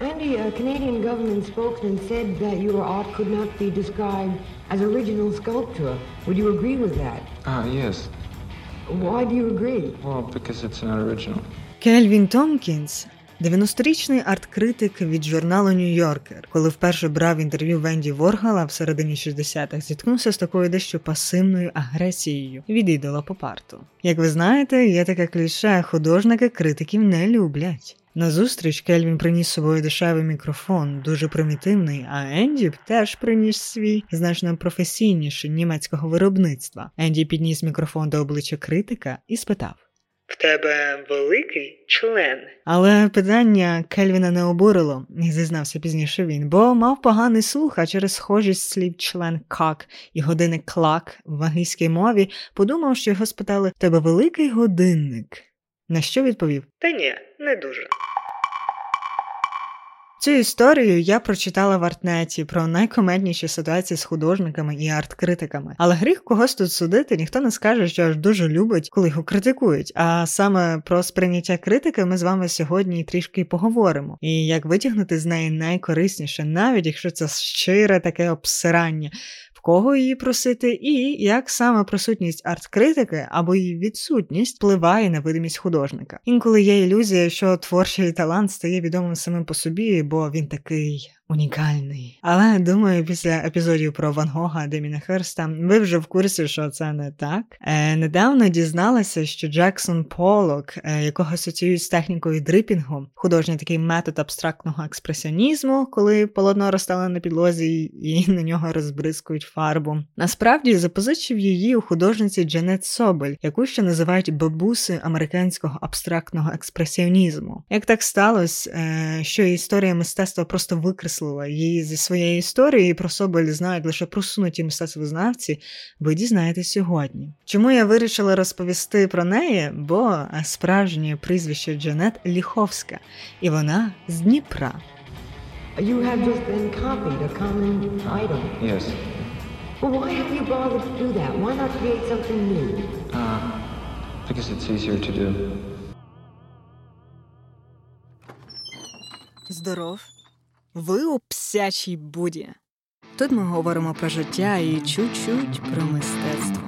Andy, a Canadian government spokesman said that your art could not be described as original sculpture. Would you agree with that? Ah, yes. Why do you agree? Well, because it's not original. Kelvin Tompkins 90-річний арт-критик від журналу Нью-Йоркер, коли вперше брав інтерв'ю Венді Воргала в середині 60-х, зіткнувся з такою дещо пасивною агресією від ідола попарту. Як ви знаєте, є таке кліше, художники критиків не люблять. На зустріч Кельвін приніс з собою дешевий мікрофон, дуже примітивний, а Енді теж приніс свій значно професійніший німецького виробництва. Енді підніс мікрофон до обличчя критика і спитав. В тебе великий член. Але питання Кельвіна не обурило, зізнався пізніше він, бо мав поганий слух, а через схожість слів член как і годинник клак в англійській мові подумав, що його спитали в тебе великий годинник. На що відповів? Та ні, не дуже. Цю історію я прочитала в артнеті про найкомедніші ситуації з художниками і арт-критиками. Але гріх когось тут судити, ніхто не скаже, що аж дуже любить, коли його критикують. А саме про сприйняття критики ми з вами сьогодні трішки поговоримо. І як витягнути з неї найкорисніше, навіть якщо це щире таке обсирання. Кого її просити, і як саме присутність арт-критики або її відсутність впливає на видимість художника. Інколи є ілюзія, що творчий талант стає відомим самим по собі, бо він такий унікальний. Але думаю, після епізодів про Ван Гога Деміна Херста ви вже в курсі, що це не так. Е, Недавно дізналася, що Джексон Полок, е, якого асоціюють з технікою дрипінгу, художній такий метод абстрактного експресіонізму, коли полотно розстали на підлозі і на нього розбризкують фарбу. Насправді запозичив її у художниці Джанет Собель, яку ще називають бабуси американського абстрактного експресіонізму. Як так сталося, е, що історія мистецтва просто викреслила її зі своєї історії і про Соболь знають лише просунуті мистецтвознавці, ви дізнаєтесь сьогодні. Чому я вирішила розповісти про неї? Бо справжнє прізвище Джанет Ліховська, і вона з Дніпра. You have just been copied a common item. Yes. Well, why have you bothered to do that? Why not create something new? Uh, because it's easier to do. Здоров. Ви у псячій буді. Тут ми говоримо про життя і чуть-чуть про мистецтво.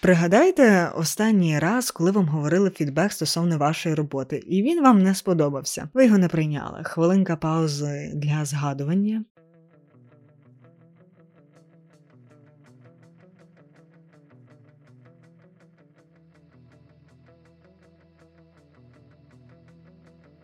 Пригадайте останній раз, коли вам говорили фідбек стосовно вашої роботи, і він вам не сподобався. Ви його не прийняли. Хвилинка паузи для згадування.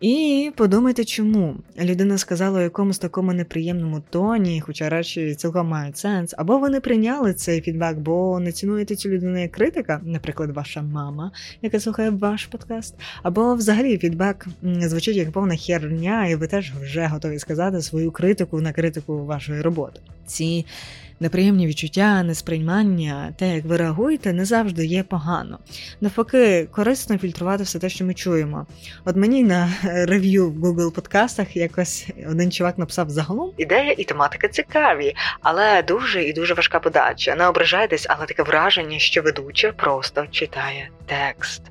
І подумайте, чому. Людина сказала у якомусь такому неприємному тоні, хоча речі цілком мають сенс, або ви не прийняли цей фідбек, бо не цінуєте цю людину як критика, наприклад, ваша мама, яка слухає ваш подкаст, або взагалі фідбек звучить як повна херня, і ви теж вже готові сказати свою критику на критику вашої роботи. Ці неприємні відчуття, несприймання, те, як ви реагуєте, не завжди є погано. Навпаки, корисно фільтрувати все те, що ми чуємо. От мені на рев'ю в Google подкастах якось один чувак написав загалом ідея і тематика цікаві, але дуже і дуже важка подача. Не ображайтесь, але таке враження, що ведуча просто читає текст.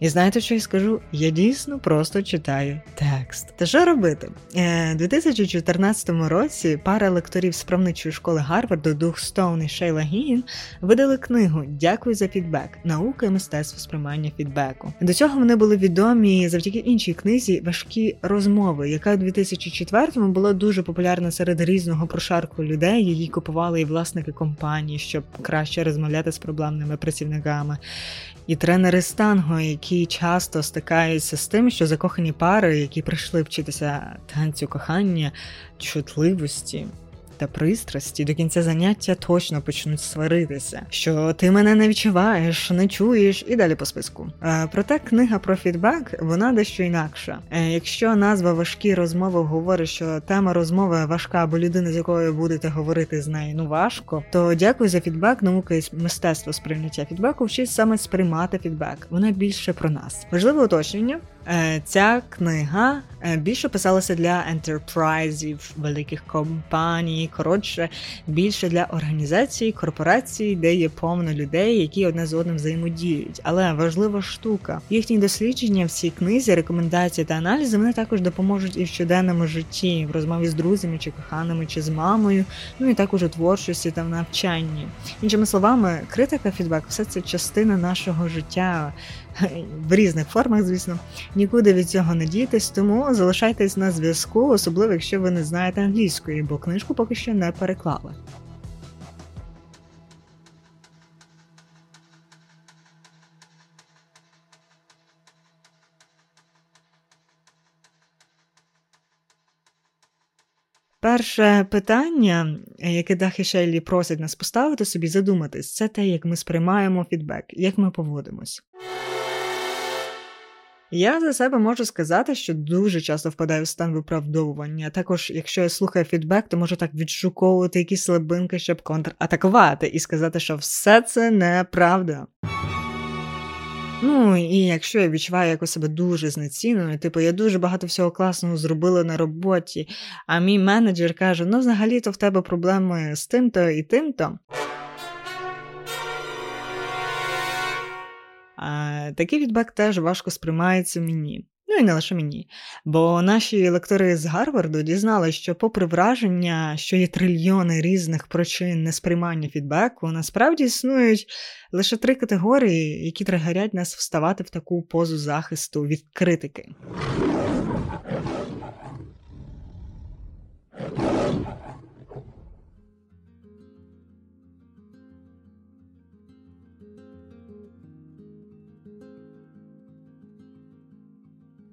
І знаєте, що я скажу? Я дійсно просто читаю текст. Та що робити? У 2014 році пара лекторів з правничої школи Гарварду Дух Стоун і Шейла Гін видали книгу Дякую за фідбек. Наука і мистецтво сприймання фідбеку. До цього вони були відомі завдяки іншій книзі Важкі розмови, яка у 2004-му була дуже популярна серед різного прошарку людей. Її купували і власники компаній, щоб краще розмовляти з проблемними працівниками. І тренери з танго, які часто стикаються з тим, що закохані пари, які прийшли вчитися танцю кохання, чутливості. Та пристрасті до кінця заняття точно почнуть сваритися, що ти мене не відчуваєш, не чуєш, і далі по списку. Е, проте книга про фідбек вона дещо інакша. Е, якщо назва важкі розмови говорить, що тема розмови важка, або людина, з якою будете говорити з нею, ну важко, то дякую за фідбек. Наука і мистецтво сприйняття фідбеку вчить саме сприймати фідбек. Вона більше про нас. Важливе уточнення. Е, ця книга е, більше писалася для ентерпрайзів, великих компаній, коротше, більше для організацій, корпорацій, де є повно людей, які одне з одним взаємодіють. Але важлива штука. Їхні дослідження в цій книзі, рекомендації та аналізи вони також допоможуть і в щоденному житті, в розмові з друзями чи коханими, чи з мамою, ну і також у творчості та в навчанні. Іншими словами, критика, фідбек все це частина нашого життя в різних формах, звісно. Нікуди від цього не дійтесь, тому залишайтесь на зв'язку, особливо якщо ви не знаєте англійської, бо книжку поки що не переклали. Перше питання, яке Дахі Шейлі просить нас поставити собі, задуматись, це те, як ми сприймаємо фідбек, як ми поводимось. Я за себе можу сказати, що дуже часто впадаю в стан виправдовування. Також, якщо я слухаю фідбек, то можу так відшуковувати якісь слабинки, щоб контратакувати і сказати, що все це неправда. Ну і якщо я відчуваю якось себе дуже знеціненою, типу я дуже багато всього класного зробила на роботі, а мій менеджер каже: ну, взагалі-то в тебе проблеми з тим-то і тим-то. Такий відбек теж важко сприймається мені. Ну і не лише мені. Бо наші лектори з Гарварду дізналися, що, попри враження, що є трильйони різних причин несприймання фідбеку, насправді існують лише три категорії, які тригерять нас вставати в таку позу захисту від критики.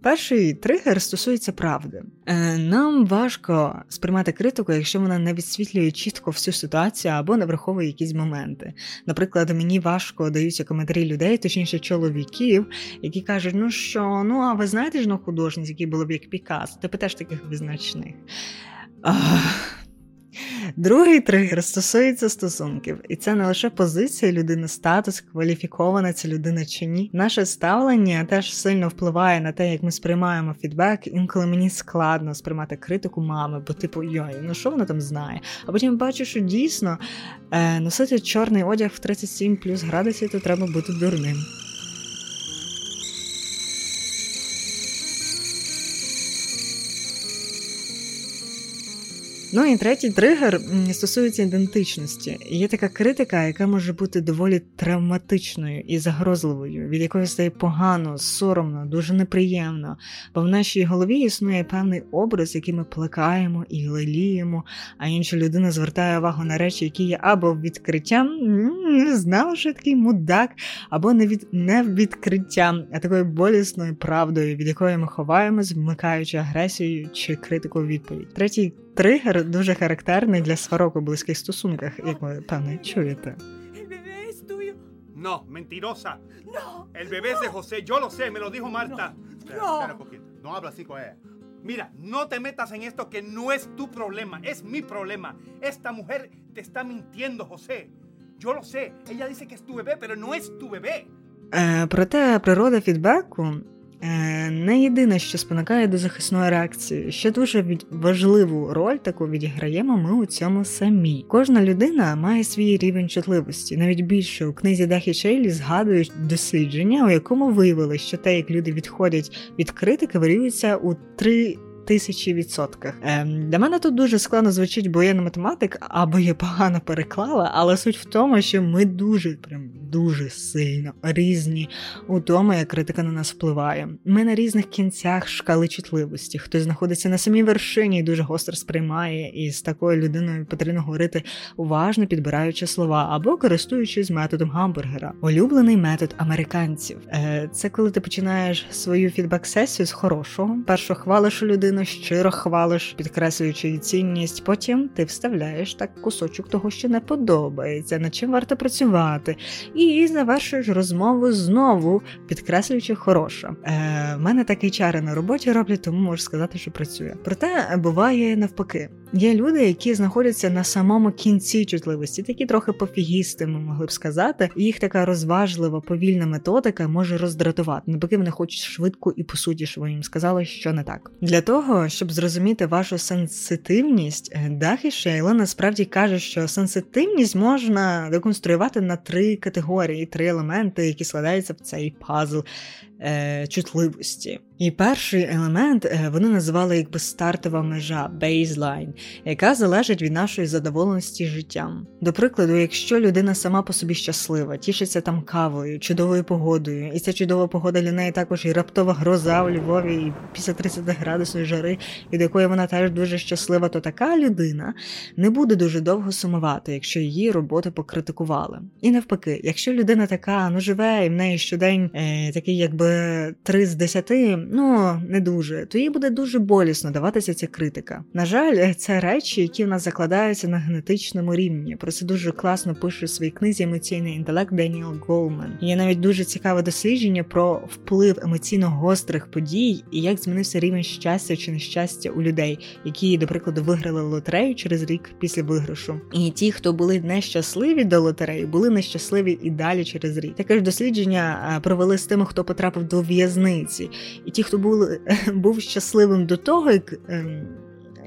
Перший тригер стосується правди. Е, нам важко сприймати критику, якщо вона не відсвітлює чітко всю ситуацію або не враховує якісь моменти. Наприклад, мені важко даються коментарі людей, точніше чоловіків, які кажуть, ну що, ну а ви знаєте ж на художниць, який було б як Пікас? Типу теж таких визначних. Ах. Другий тригер стосується стосунків, і це не лише позиція людини, статус, кваліфікована ця людина чи ні. Наше ставлення теж сильно впливає на те, як ми сприймаємо фідбек. Інколи мені складно сприймати критику мами, бо типу йой, ну що вона там знає? А потім бачу, що дійсно е, носити чорний одяг в 37 плюс градусів, то треба бути дурним. Ну і третій тригер стосується ідентичності. Є така критика, яка може бути доволі травматичною і загрозливою, від якої стає погано, соромно, дуже неприємно. Бо в нашій голові існує певний образ, який ми плекаємо і леліємо, а інша людина звертає увагу на речі, які є або відкриттям, не знав, що такий мудак, або не від не відкриттям, а такою болісною правдою, від якої ми ховаємось, вмикаючи агресію чи критику відповідь. Третій тригер дуже характерний для сварок у близьких стосунках, як ви певно чуєте. No, mentirosa. No. El bebé es de José, yo lo sé, me lo dijo Marta. No. Espera, espera un poquito. No habla así con ella. Mira, no te metas en esto que no es tu problema, es mi problema. Esta mujer te está mintiendo, José. Yo lo sé. Ella dice que es tu bebé, pero no es tu bebé. Е, проте природа фідбеку Е, не єдине, що спонукає до захисної реакції. Ще дуже важливу роль таку відіграємо ми у цьому самі. Кожна людина має свій рівень чутливості. Навіть більше у книзі Дахі Шейлі згадують дослідження, у якому виявили, що те, як люди відходять від критики, варіюється у три тисячі відсотках. Ем, Для мене тут дуже складно звучить, бо я не математик, або я погано переклала, але суть в тому, що ми дуже прям дуже сильно різні у тому, як критика на нас впливає. Ми на різних кінцях шкали чутливості. Хтось знаходиться на самій вершині і дуже гостро сприймає, і з такою людиною потрібно говорити уважно підбираючи слова або користуючись методом гамбургера. Улюблений метод американців. Е, Це коли ти починаєш свою фідбек-сесію з хорошого. Першу хвалиш людину щиро хвалиш, підкреслюючи її цінність. Потім ти вставляєш так кусочок того, що не подобається, над чим варто працювати, і завершуєш розмову знову, підкреслюючи хороше. Е, В мене такий чари на роботі роблять, тому можу сказати, що працює. Проте буває навпаки. Є люди, які знаходяться на самому кінці чутливості, такі трохи пофігісти, ми могли б сказати. Їх така розважлива, повільна методика може роздратувати. Навпаки, вони хочуть швидко і по суті, що ви їм сказали, що не так. Для того, щоб зрозуміти вашу сенситивність, е, Дахі Шейла насправді каже, що сенситивність можна деконструювати на три категорії, три елементи, які складаються в цей пазл е, чутливості. І перший елемент е, вони називали якби стартова межа бейзлайн, яка залежить від нашої задоволеності життям. До прикладу, якщо людина сама по собі щаслива, тішиться там кавою, чудовою погодою, і ця чудова погода для неї також і раптова гроза в Львові, і після 30 градусної жари, від якої вона теж дуже щаслива, то така людина не буде дуже довго сумувати, якщо її роботи покритикували. І навпаки, якщо людина така ну живе і в неї щодень е, такий, якби 3 з 10, ну не дуже, то їй буде дуже болісно даватися ця критика. На жаль, це речі, які в нас закладаються на генетичному рівні. Про це дуже класно пише в своїй книзі Емоційний інтелект Деніел Голман. Є навіть дуже цікаве дослідження про вплив емоційно гострих подій і як змінився рівень щастя чи нещастя у людей, які, до прикладу, виграли лотерею через рік після виграшу. І ті, хто були нещасливі до лотереї, були нещасливі і далі через рік. Таке ж дослідження провели з тими, хто потрапив до в'язниці, і ті, хто були був щасливим до того, як. Ем,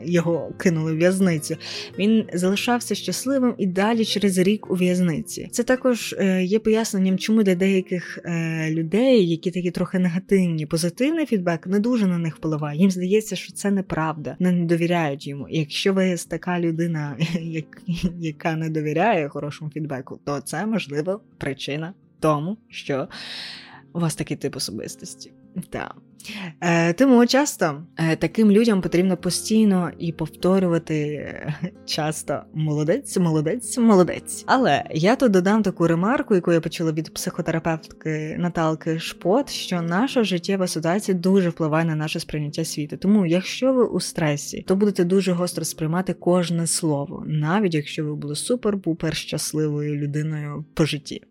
його кинули в в'язницю. Він залишався щасливим і далі через рік у в'язниці. Це також е, є поясненням, чому для деяких е, людей, які такі трохи негативні, позитивний фідбек не дуже на них впливає. Їм здається, що це неправда, не довіряють йому. І якщо ви така людина, яка не довіряє хорошому фідбеку, то це можливо причина тому, що у вас такий тип особистості. Так. Е, Тому часто е, таким людям потрібно постійно і повторювати е, часто молодець, молодець, молодець. Але я тут додам таку ремарку, яку я почула від психотерапевтки Наталки Шпот, що наша життєва ситуація дуже впливає на наше сприйняття світу. Тому, якщо ви у стресі, то будете дуже гостро сприймати кожне слово, навіть якщо ви були супер-пупер щасливою людиною по житті.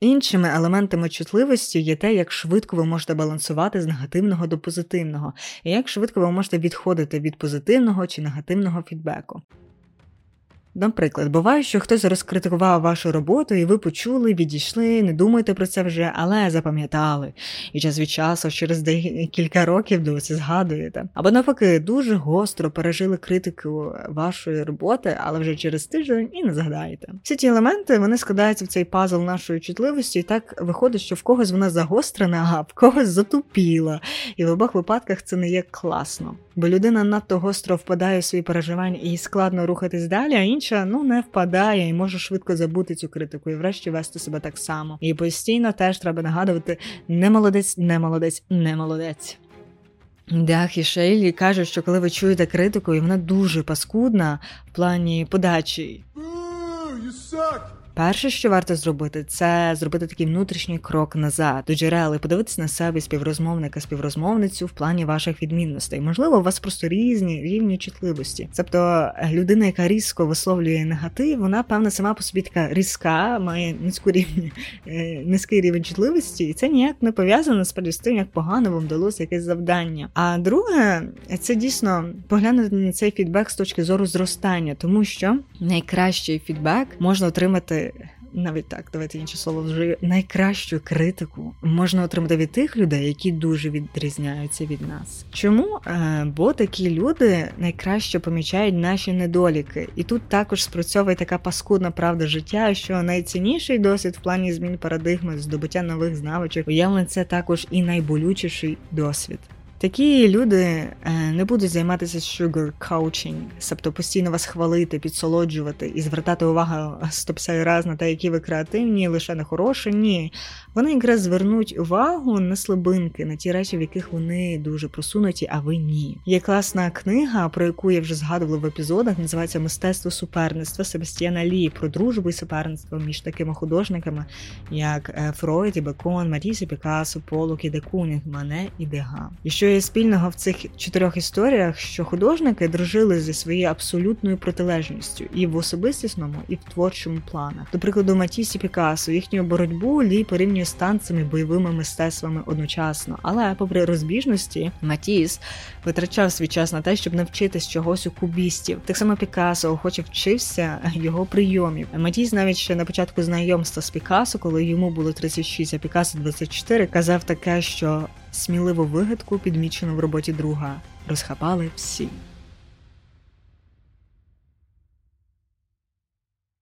Іншими елементами чутливості є те, як швидко ви можете балансувати з негативного до позитивного, і як швидко ви можете відходити від позитивного чи негативного фідбеку. Наприклад, буває, що хтось розкритикував вашу роботу, і ви почули, відійшли, не думайте про це вже, але запам'ятали. І час від часу, через кілька років досі згадуєте. Або навпаки, дуже гостро пережили критику вашої роботи, але вже через тиждень і не згадаєте. Всі ті елементи вони складаються в цей пазл нашої чутливості, і так виходить, що в когось вона загострена, а в когось затупіла. І в обох випадках це не є класно. Бо людина надто гостро впадає в свої переживання і складно рухатись далі, а інша ну не впадає і може швидко забути цю критику і врешті вести себе так само. І постійно теж треба нагадувати не молодець, не молодець, не молодець. Дах і Шейлі каже, що коли ви чуєте критику, і вона дуже паскудна в плані подачі. Перше, що варто зробити, це зробити такий внутрішній крок назад до джерел і подивитися на себе співрозмовника, співрозмовницю в плані ваших відмінностей. Можливо, у вас просто різні рівні чутливості. Тобто людина, яка різко висловлює негатив, вона певна сама по собі така різка, має низьку рівні, е, низький рівень чутливості, і це ніяк не пов'язано з тим, як погано вам вдалося якесь завдання. А друге, це дійсно поглянути на цей фідбек з точки зору зростання, тому що найкращий фідбек можна отримати навіть так, давайте інше слово вже найкращу критику можна отримати від тих людей, які дуже відрізняються від нас. Чому? Е, бо такі люди найкраще помічають наші недоліки, і тут також спрацьовує така паскудна правда життя, що найцінніший досвід в плані змін парадигми, здобуття нових знавичок, уявлено, це також і найболючіший досвід. Такі люди е, не будуть займатися sugar coaching, тобто постійно вас хвалити, підсолоджувати і звертати увагу 150 раз на те, які ви креативні, лише на хороші. Ні. Вони якраз звернуть увагу на слабинки, на ті речі, в яких вони дуже просунуті, а ви ні. Є класна книга, про яку я вже згадувала в епізодах, називається Мистецтво суперництва Себастьяна Смі про дружбу і суперництво між такими художниками, як е, Фройд і Бекон, Матісс і Пікассо, Полок і Де Кунінг, Мане і Дега. І що є спільного в цих чотирьох історіях, що художники дружили зі своєю абсолютною протилежністю і в особистісному, і в творчому планах. До прикладу, Матісс і Пікассо, їхню боротьбу Лі порівнює з танцями бойовими мистецтвами одночасно. Але, попри розбіжності, Матіс витрачав свій час на те, щоб навчитись чогось у кубістів. Так само Пікассо охоче вчився його прийомів. Матіс навіть ще на початку знайомства з Пікассо, коли йому було 36, а Пікассо 24, казав таке, що сміливу вигадку підмічено в роботі друга. Розхапали всі.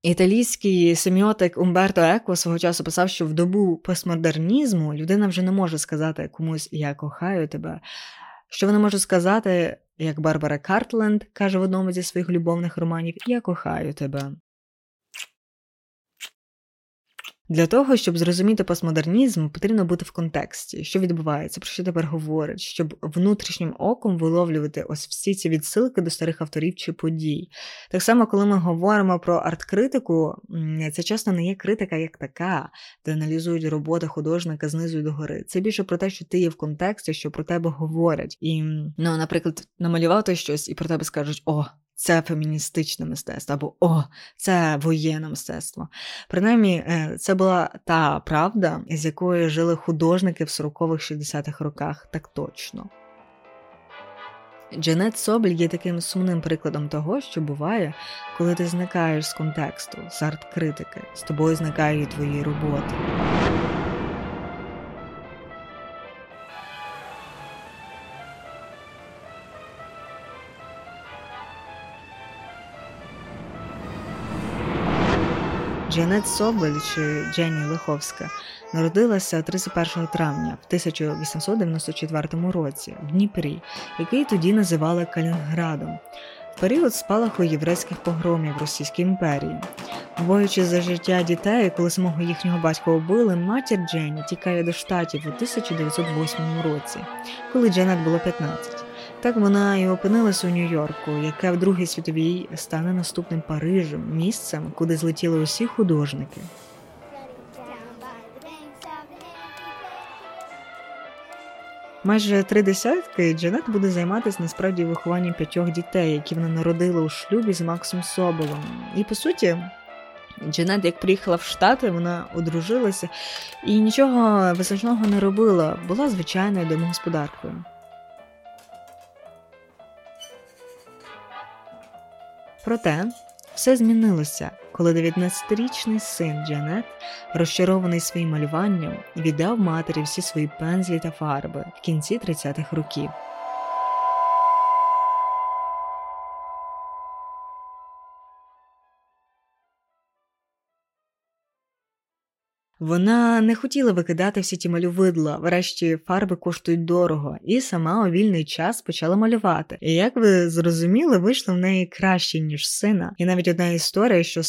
Італійський семіотик Умберто Еко свого часу писав, що в добу постмодернізму людина вже не може сказати комусь Я кохаю тебе. Що вона може сказати, як Барбара Картленд каже в одному зі своїх любовних романів Я кохаю тебе. Для того, щоб зрозуміти постмодернізм, потрібно бути в контексті, що відбувається, про що тепер говорять, щоб внутрішнім оком виловлювати ось всі ці відсилки до старих авторів чи подій. Так само, коли ми говоримо про арт-критику, це часто не є критика як така, де аналізують роботи художника знизу до гори. Це більше про те, що ти є в контексті, що про тебе говорять. І, ну, наприклад, намалював ти щось, і про тебе скажуть: о, це феміністичне мистецтво, або О, це воєнне мистецтво. Принаймні, е, це була та правда, з якою жили художники в 40-х 60-х роках, так точно. Джанет Собель є таким сумним прикладом того, що буває, коли ти зникаєш з контексту, з арт-критики, з тобою зникають твої роботи. Джанет Собель чи Дженні Лиховська народилася 31 травня в 1894 році в Дніпрі, який тоді називали Калінградом. Період спалаху єврейських погромів Російській імперії. Боючи за життя дітей, коли самого їхнього батька убили, матір Дженні тікає до штатів у 1908 році, коли Джанет було 15. Так вона і опинилася у Нью-Йорку, яке в Другій світовій стане наступним Парижем, місцем, куди злетіли усі художники. Майже три десятки Джанет буде займатися насправді вихованням п'ятьох дітей, які вона народила у шлюбі з Максом Соболом. І по суті, Джанет, як приїхала в Штати, вона одружилася і нічого визначного не робила, була звичайною домогосподаркою. Проте все змінилося, коли 19-річний син Джанет, розчарований своїм малюванням, віддав матері всі свої пензлі та фарби в кінці 30-х років. Вона не хотіла викидати всі ті малювидла, врешті фарби коштують дорого, і сама у вільний час почала малювати. І як ви зрозуміли, вийшло в неї краще, ніж сина. І навіть одна історія, що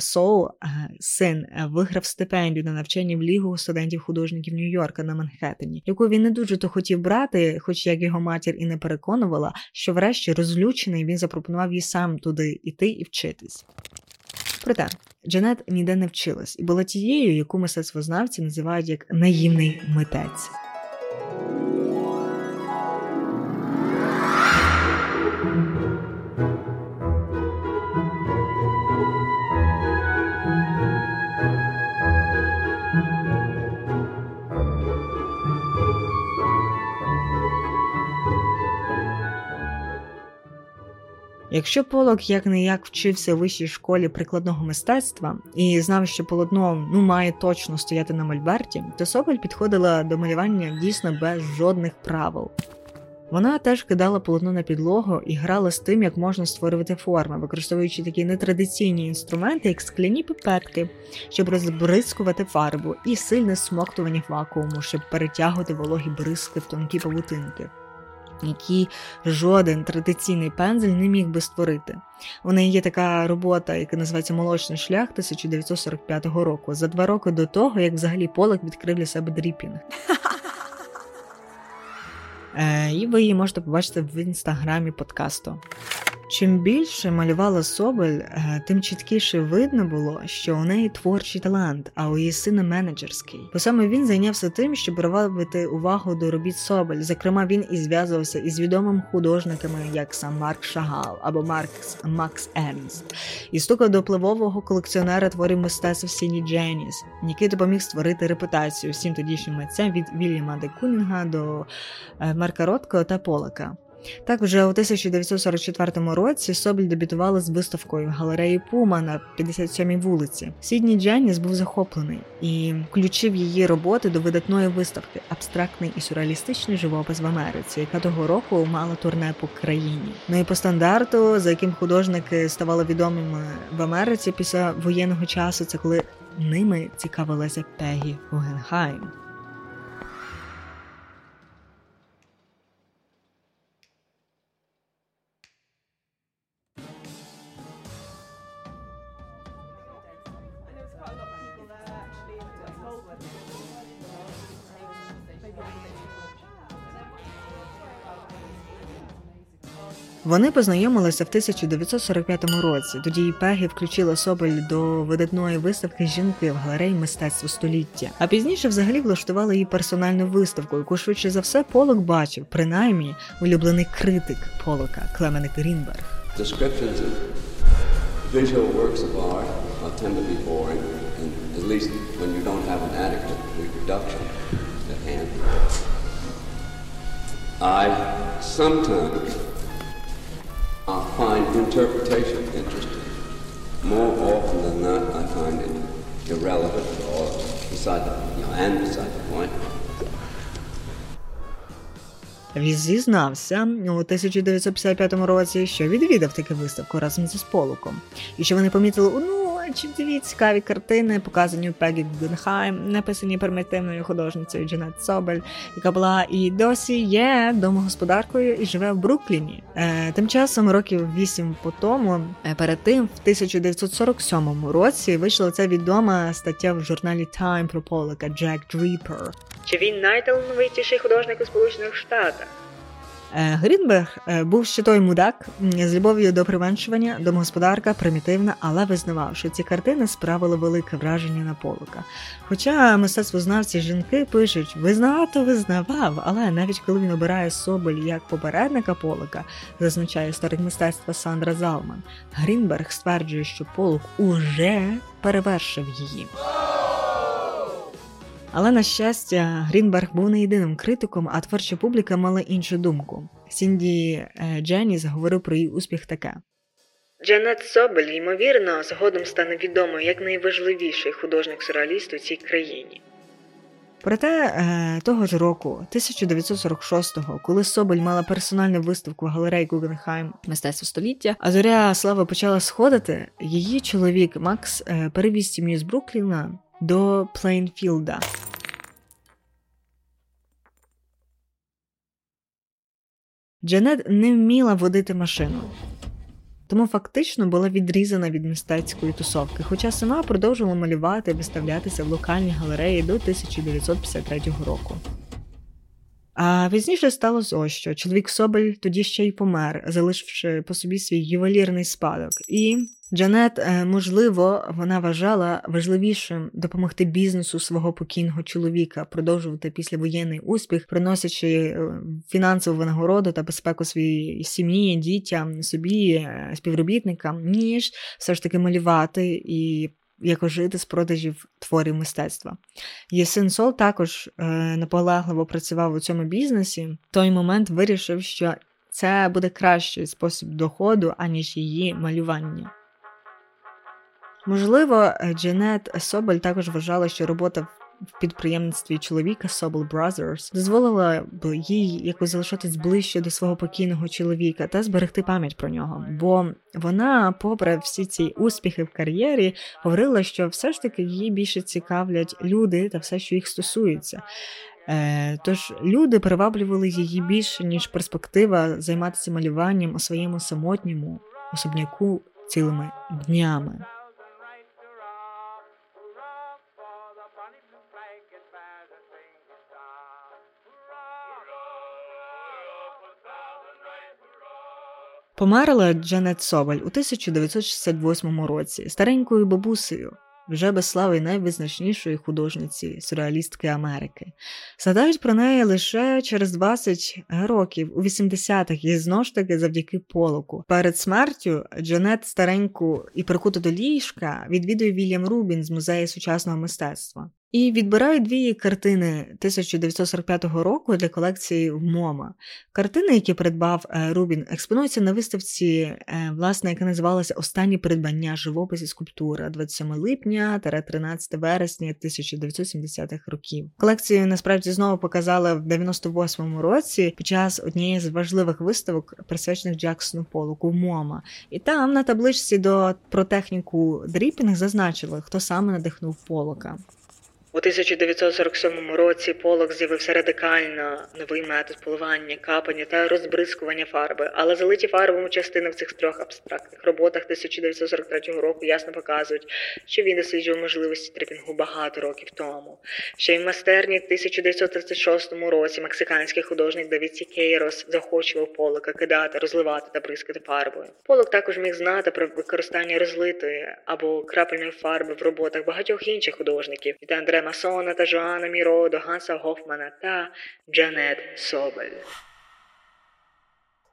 Соул, е, син, е, виграв стипендію на навчання в Лігу студентів-художників Нью-Йорка на Манхеттені, яку він не дуже то хотів брати, хоч як його матір і не переконувала, що врешті розлючений він запропонував їй сам туди іти і вчитись. Проте Джанет ніде не вчилась і була тією, яку мистецтвознавці називають як наївний митець. Якщо Полок як не як вчився в вищій школі прикладного мистецтва і знав, що полотно ну має точно стояти на мольберті, то Соболь підходила до малювання дійсно без жодних правил. Вона теж кидала полотно на підлогу і грала з тим, як можна створювати форми, використовуючи такі нетрадиційні інструменти, як скляні пипетки, щоб розбризкувати фарбу, і сильне смоктування вакууму, щоб перетягувати вологі бризки в тонкі павутинки які жоден традиційний пензель не міг би створити. У неї є така робота, яка називається Молочний шлях 1945 року, за два роки до того, як взагалі Полок відкрив для себе дріпінг. Е, І ви її можете побачити в інстаграмі подкасту. Чим більше малювала Собель, е, тим чіткіше видно було, що у неї творчий талант, а у її сина менеджерський. Бо саме він зайнявся тим, щоб привабити увагу до робіт Собель. Зокрема, він і зв'язувався із відомими художниками, як сам Марк Шагал або Маркс Макс Ернст, і стукав до впливового колекціонера творів мистецтва Сіні Дженіс, який допоміг створити репутацію всім тодішнім митцям від Вільяма де Кунінга до е, Марка Ротко та Полака. Так, вже у 1944 році Собіль дебютувала з виставкою галереї Пума на 57-й вулиці. Сідні Дженіс був захоплений і включив її роботи до видатної виставки Абстрактний і сюрреалістичний живопис в Америці, яка того року мала турне по країні. Ну і по стандарту, за яким художники ставали відомими в Америці після воєнного часу, це коли ними цікавилася Пегі Гугенхайм. Вони познайомилися в 1945 році. Тоді Пегі включила Соболь до видатної виставки жінки в галереї мистецтво століття. А пізніше взагалі влаштували її персональну виставку, яку швидше за все Полок бачив, принаймні улюблений критик Полока reproduction at hand. I sometimes I find interpretation interesting. More often than that, I find it irrelevant or beside the, you know, and beside the point. Він зізнався у 1955 році, що відвідав таку виставку разом зі Сполуком, і що вони помітили ну чудові цікаві картини, показані у Пегі Гугенхайм, написані примітивною художницею Джанет Собель, яка була і досі є домогосподаркою і живе в Брукліні. Е, Тим часом, років вісім по тому, е, перед тим, в 1947 році, вийшла ця відома стаття в журналі Time про Полика Джек Дріпер. Чи він найталановитіший художник у Сполучених Штатах? Е, Грінберг е, був ще той мудак з любов'ю до применшування, домогосподарка примітивна, але визнавав, що ці картини справили велике враження на полука. Хоча мистецтвознавці жінки пишуть, визнавато визнавав, але навіть коли він обирає Соболь як попередника полука, зазначає історик мистецтва Сандра Залман, Грінберг стверджує, що полук уже перевершив її. Але на щастя, Грінберг був не єдиним критиком, а творча публіка мала іншу думку. Сінді е, Дженіс говорив про її успіх таке. Джанет Собель, ймовірно, згодом стане відомою як найважливіший художник сюрреаліст у цій країні. Проте е, того ж року, 1946-го, коли Собель мала персональну виставку в галереї Гугенхайм мистецтво століття, а зоря слави почала сходити, її чоловік Макс е, перевіз сім'ю з Брукліна до Плейнфілда. Джанет не вміла водити машину, тому фактично була відрізана від мистецької тусовки, хоча сама продовжувала малювати і виставлятися в локальній галереї до 1953 року. А пізніше сталося ось що чоловік Собель тоді ще й помер, залишивши по собі свій ювелірний спадок. І Джанет, е, можливо, вона вважала важливішим допомогти бізнесу свого покійного чоловіка, продовжувати післявоєнний успіх, приносячи е, фінансову винагороду та безпеку своїй сім'ї, дітям, собі, е, співробітникам, ніж все ж таки малювати і якось жити з продажів творів мистецтва. Її син Сол також е, наполегливо працював у цьому бізнесі. В той момент вирішив, що це буде кращий спосіб доходу, аніж її малювання. Можливо, Джанет Собель також вважала, що робота в підприємництві чоловіка Sobel Brothers дозволила б їй якось залишатись ближче до свого покійного чоловіка та зберегти пам'ять про нього. Бо вона, попри всі ці успіхи в кар'єрі, говорила, що все ж таки її більше цікавлять люди та все, що їх стосується. Е, Тож люди приваблювали її більше, ніж перспектива займатися малюванням у своєму самотньому особняку цілими днями. Померла Джанет Собель у 1968 році старенькою бабусею вже без слави найвизначнішої художниці сюрреалістки Америки. Згадають про неї лише через 20 років у 80-х і знову ж таки завдяки полоку. Перед смертю Джанет стареньку і прикуту до ліжка відвідує Вільям Рубін з музею сучасного мистецтва. І відбирають дві картини 1945 року для колекції в МОМА. Картини, які придбав е, Рубін, експонуються на виставці, е, власне, яка називалася Останні придбання живопис і скульптура 27 липня 13 вересня 1970-х років. Колекцію насправді знову показали в 98-му році під час однієї з важливих виставок, присвячених Джексону Полоку в МОМА. І там на табличці до про техніку дріпінг зазначили, хто саме надихнув Полока. У 1947 році полок з'явився радикально новий метод поливання, капання та розбризкування фарби, але залиті фарбами частини в цих трьох абстрактних роботах 1943 року ясно показують, що він досліджував можливості дріпінгу багато років тому. Ще й в майстерні 1936 році мексиканський художник Давід Сікейрос заохочував полока кидати, розливати та бризкати фарбою. Полок також міг знати про використання розлитої або крапельної фарби в роботах багатьох інших художників від Андре Масона та Жоана Міро до Ганса Гофмана та Джанет Собель.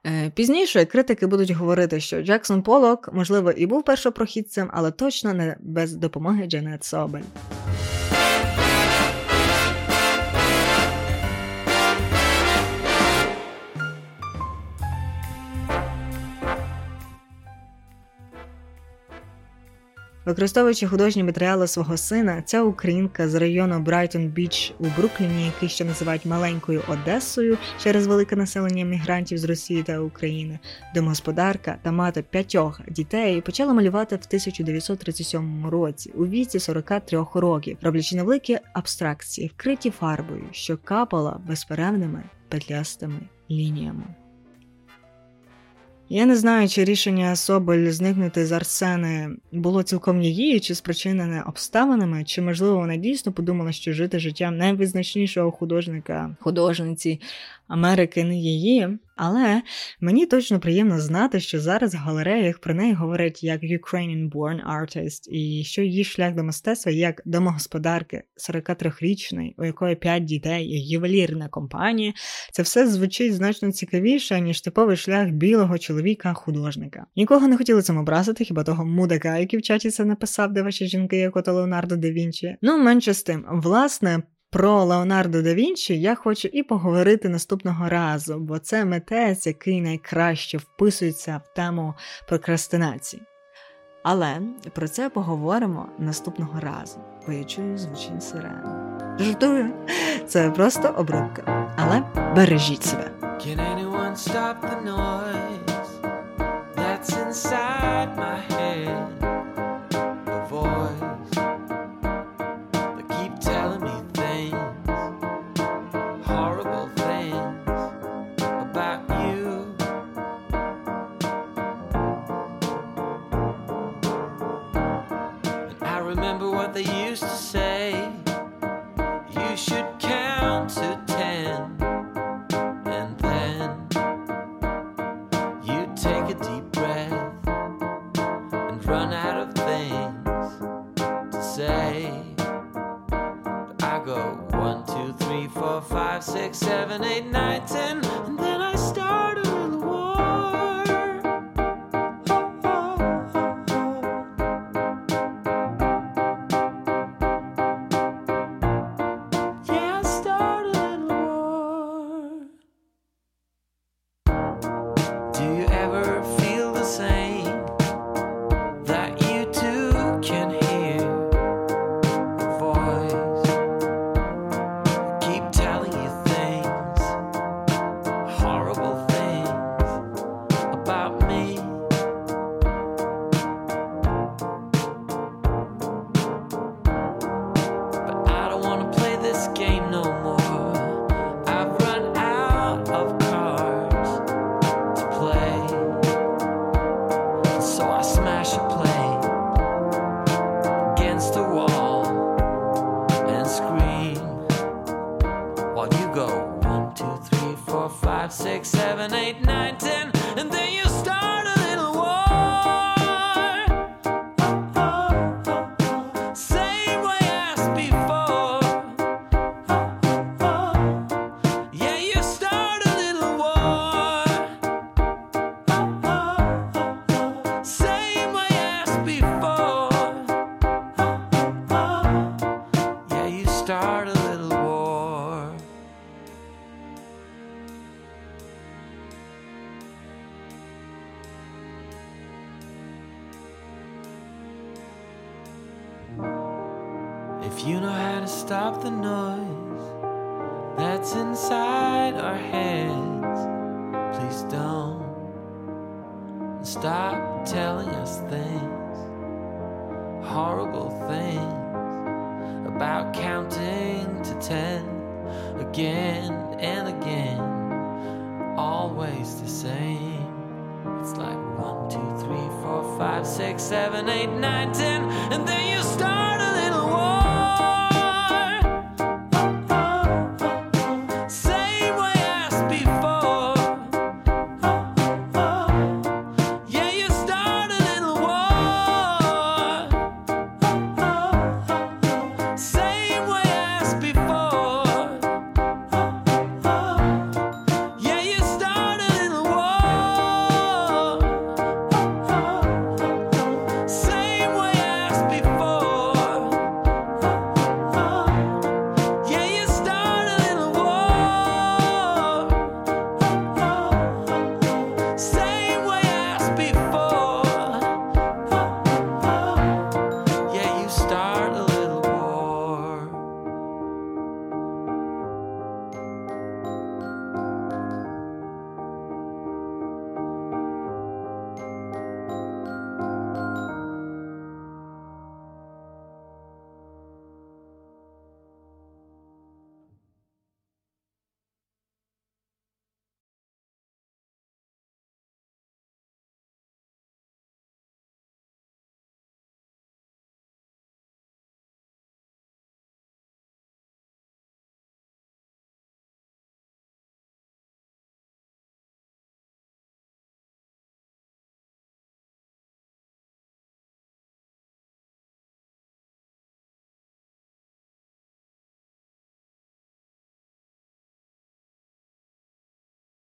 Е, пізніше критики будуть говорити, що Джексон Полок, можливо, і був першопрохідцем, але точно не без допомоги Джанет Собель. Використовуючи художні матеріали свого сина, ця українка з району Брайтон Біч у Брукліні, який ще називають маленькою Одесою через велике населення мігрантів з Росії та України, домогосподарка та мати п'ятьох дітей почала малювати в 1937 році у віці 43 років, роблячи невеликі абстракції, вкриті фарбою, що капала безперервними петлястими лініями. Я не знаю, чи рішення Соболь зникнути з Арсени було цілком її, чи спричинене обставинами, чи можливо вона дійсно подумала, що жити життям найвизначнішого художника художниці Америки не її, але мені точно приємно знати, що зараз в галереях про неї говорять як Ukrainian-born artist, і що її шлях до мистецтва як домогосподарки 43-річної, у якої 5 дітей і ювелірна компанія, це все звучить значно цікавіше, ніж типовий шлях білого чоловіка-художника. Нікого не хотіли цим образити, хіба того мудака, який в чаті це написав, де ваші жінки, як ото Леонардо да Вінчі. Ну менше з тим, власне. Про Леонардо да Вінчі я хочу і поговорити наступного разу, бо це митець, який найкраще вписується в тему прокрастинації. Але про це поговоримо наступного разу, бо я чую звучні сирени. Жартую, це просто обробка. Але бережіть себе. Can anyone stop the noise that's inside my head? Stop telling us things, horrible things about counting to ten again and again, always the same. It's like one, two, three, four, five, six, seven, eight, nine, ten, and then you start a little